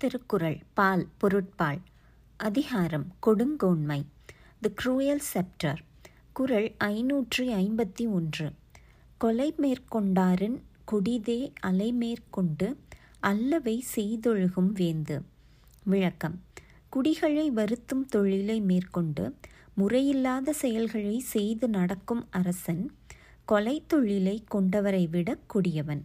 திருக்குறள் பால் பொருட்பால். அதிகாரம் கொடுங்கோன்மை. தி cruel sceptre குரல் ஐநூற்றி ஐம்பத்தி ஒன்று. கொலை மேற்கொண்டாரின் கொடிதே அலைமேற்கொண்டு அல்லவை செய்தொழுகும் வேந்து. விளக்கம். குடிகளை வருத்தும் தொழிலை மேற்கொண்டு முறையில்லாத செயல்களை செய்து நடக்கும் அரசன் கொலை தொழிலை கொண்டவரை விட கொடியவன்.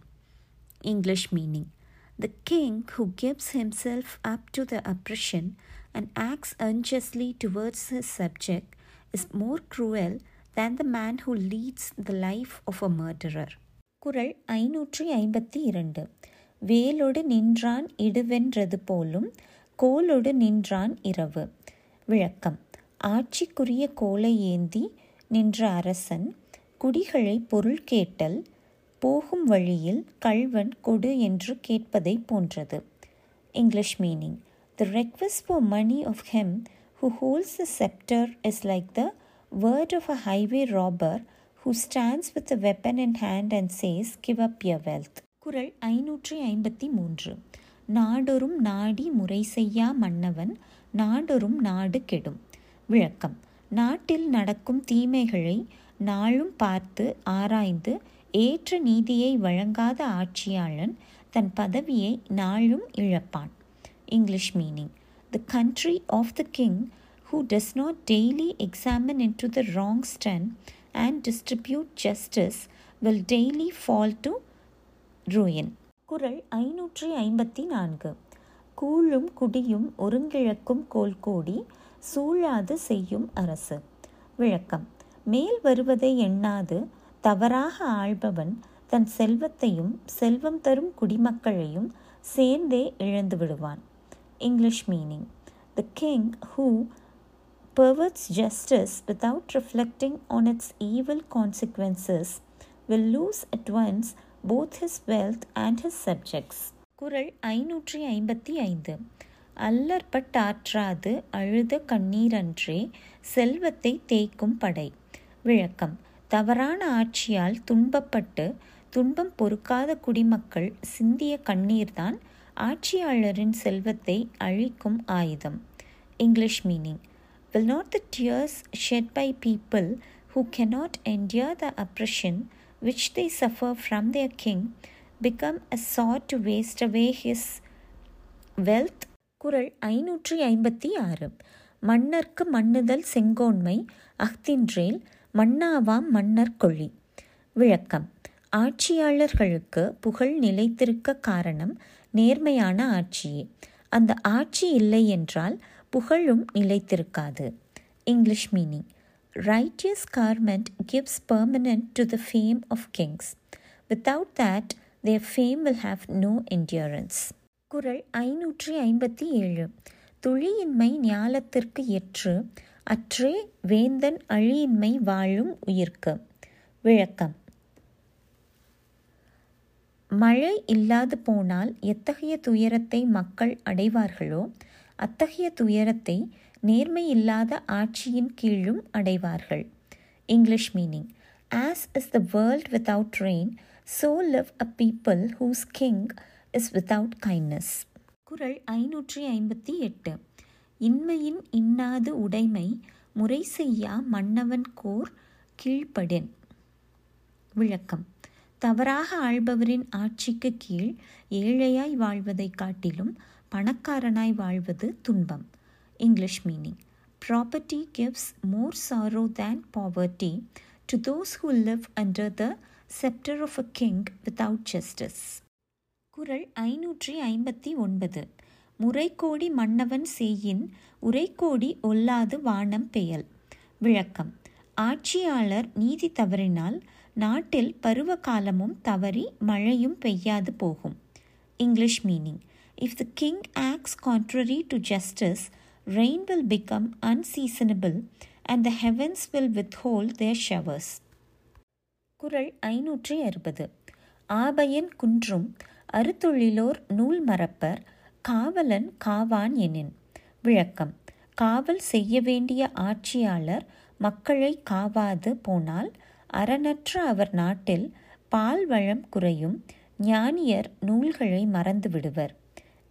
English meaning. The king who gives himself up to the oppression and acts unjustly towards his subject is more cruel than the man who leads the life of a murderer. குறள் ஐநூற்றி ஐம்பத்தி இரண்டு வேலொடு நின்றான் இடுவென்றது போலும் கோலொடு நின்றான் இரவு விளக்கம் ஆட்சிக்குரிய கோலை ஏந்தி நின்ற அரசன் குடிகளை பொருள் கேட்டல் போகும் வழியில் கள்வன் கொடு என்று கேட்பதை போன்றது. English meaning the request for money of him who holds the sceptre is like the word of a highway robber who stands with a weapon in hand and says give up your wealth குரல் ஐநூற்றி ஐம்பத்தி மூன்று நாடொரும் நாடி முறை செய்யா மன்னவன் நாடொரும் நாடு கெடும். விளக்கம். நாட்டில் நடக்கும் தீமைகளை நாளும் பார்த்து ஆராய்ந்து ஏற்ற நீதியை வழங்காத ஆட்சியாளன் தன் பதவியை நாளும் இழப்பான். English meaning the country of the king who does not daily examine into the wrong done and distribute justice will daily fall to ruin குரல் ஐநூற்றி ஐம்பத்தி நான்கு. கூழும் குடியும் ஒருங்கிழக்கும் கோல்கோடி சூழாது செய்யும் அரசு. விளக்கம். மேல் வருவதை எண்ணாது தவறாக ஆள்பவன் தன் செல்வத்தையும் செல்வம் தரும் குடிமக்களையும் சேர்ந்தே இழந்து விடுவான். English meaning the king who perverts justice without reflecting on its evil consequences will lose at once both his wealth and his subjects. குரல் ஐநூற்றி ஐம்பத்தி ஐந்து. அல்லற்பட்டாற்றாது அழுத கண்ணீரன்றே செல்வத்தை தேய்க்கும் படை. விளக்கம். தவறான ஆட்சியால் துன்பப்பட்டு துன்பம் பொறுக்காத குடிமக்கள் சிந்திய கண்ணீர்தான் ஆட்சியாளரின் செல்வத்தை அழிக்கும் ஆயுதம் English meaning will not the tears shed by people who cannot endure the oppression which they suffer from their king become a sort to waste away his wealth குரல் ஐநூற்றி ஐம்பத்தி ஆறு மன்னர்க்கு மன்னுதல் செங்கோன்மை அஃதின்றேல் மன்னாவாம் மன்னர் கொள்ளி விளக்கம். ஆட்சியாளர்களுக்கு புகழ் நிலைத்திருக்க காரணம் நேர்மையான ஆட்சியே. அந்த ஆட்சி இல்லை என்றால் புகழும் நிலைத்திருக்காது. English meaning. Righteous government gives permanent to the fame of kings without that their fame will have no endurance குரல் ஐநூற்றி ஐம்பத்தி ஏழு. துளியின்மை ஞாலத்திற்கு எற்று அற்றே வேந்தன் அழியின்மை வாழும் உயிர்க்கு. விளக்கம். மழை இல்லாது போனால் எத்தகைய துயரத்தை மக்கள் அடைவார்களோ அத்தகைய துயரத்தை நேர்மை இல்லாத ஆட்சியின் கீழும் அடைவார்கள். English meaning. As is the world without rain so live a people whose king is without kindness குரல் ஐநூற்றி ஐம்பத்தி எட்டு. இன்மையின் இன்னாது உடைமை முறை செய்யா மன்னவன் கோர் கீழ்ப்படென். விளக்கம். தவறாக ஆள்பவரின் ஆட்சிக்கு கீழ் ஏழையாய் வாழ்வதை காட்டிலும் பணக்காரனாய் வாழ்வது துன்பம். English meaning. Property gives more sorrow than poverty to those who live under the sceptre of a king without justice குரல் ஐநூற்றி ஐம்பத்தி ஒன்பது. முறைகோடி மன்னவன் செய்யின் உரைக்கோடி ஒல்லாது வானம் பெயல். விளக்கம். ஆட்சியாளர் நீதி தவறினால் நாட்டில் பருவ காலமும் தவறி மழையும் பெய்யாது போகும். English meaning. If the king acts contrary to justice rain will become unseasonable and the heavens will withhold their showers குரல் ஐநூற்றி அறுபது. ஆபயன் குன்றும் அறுத்தொழிலோர் நூல் மறப்பர் காவலன் காவான் எனின் விளக்கம் காவல் செய்ய வேண்டிய ஆட்சியாளர் மக்களை காவாது போனால் அறனற்ற அவர் நாட்டில் பால் வளம் குறையும் ஞானியர் நூல்களை மறந்து விடுவர்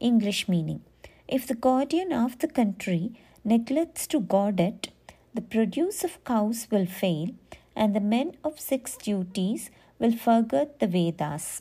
English meaning if the guardian of the country neglects to guard it the produce of cows will fail and the men of six duties will forget the Vedas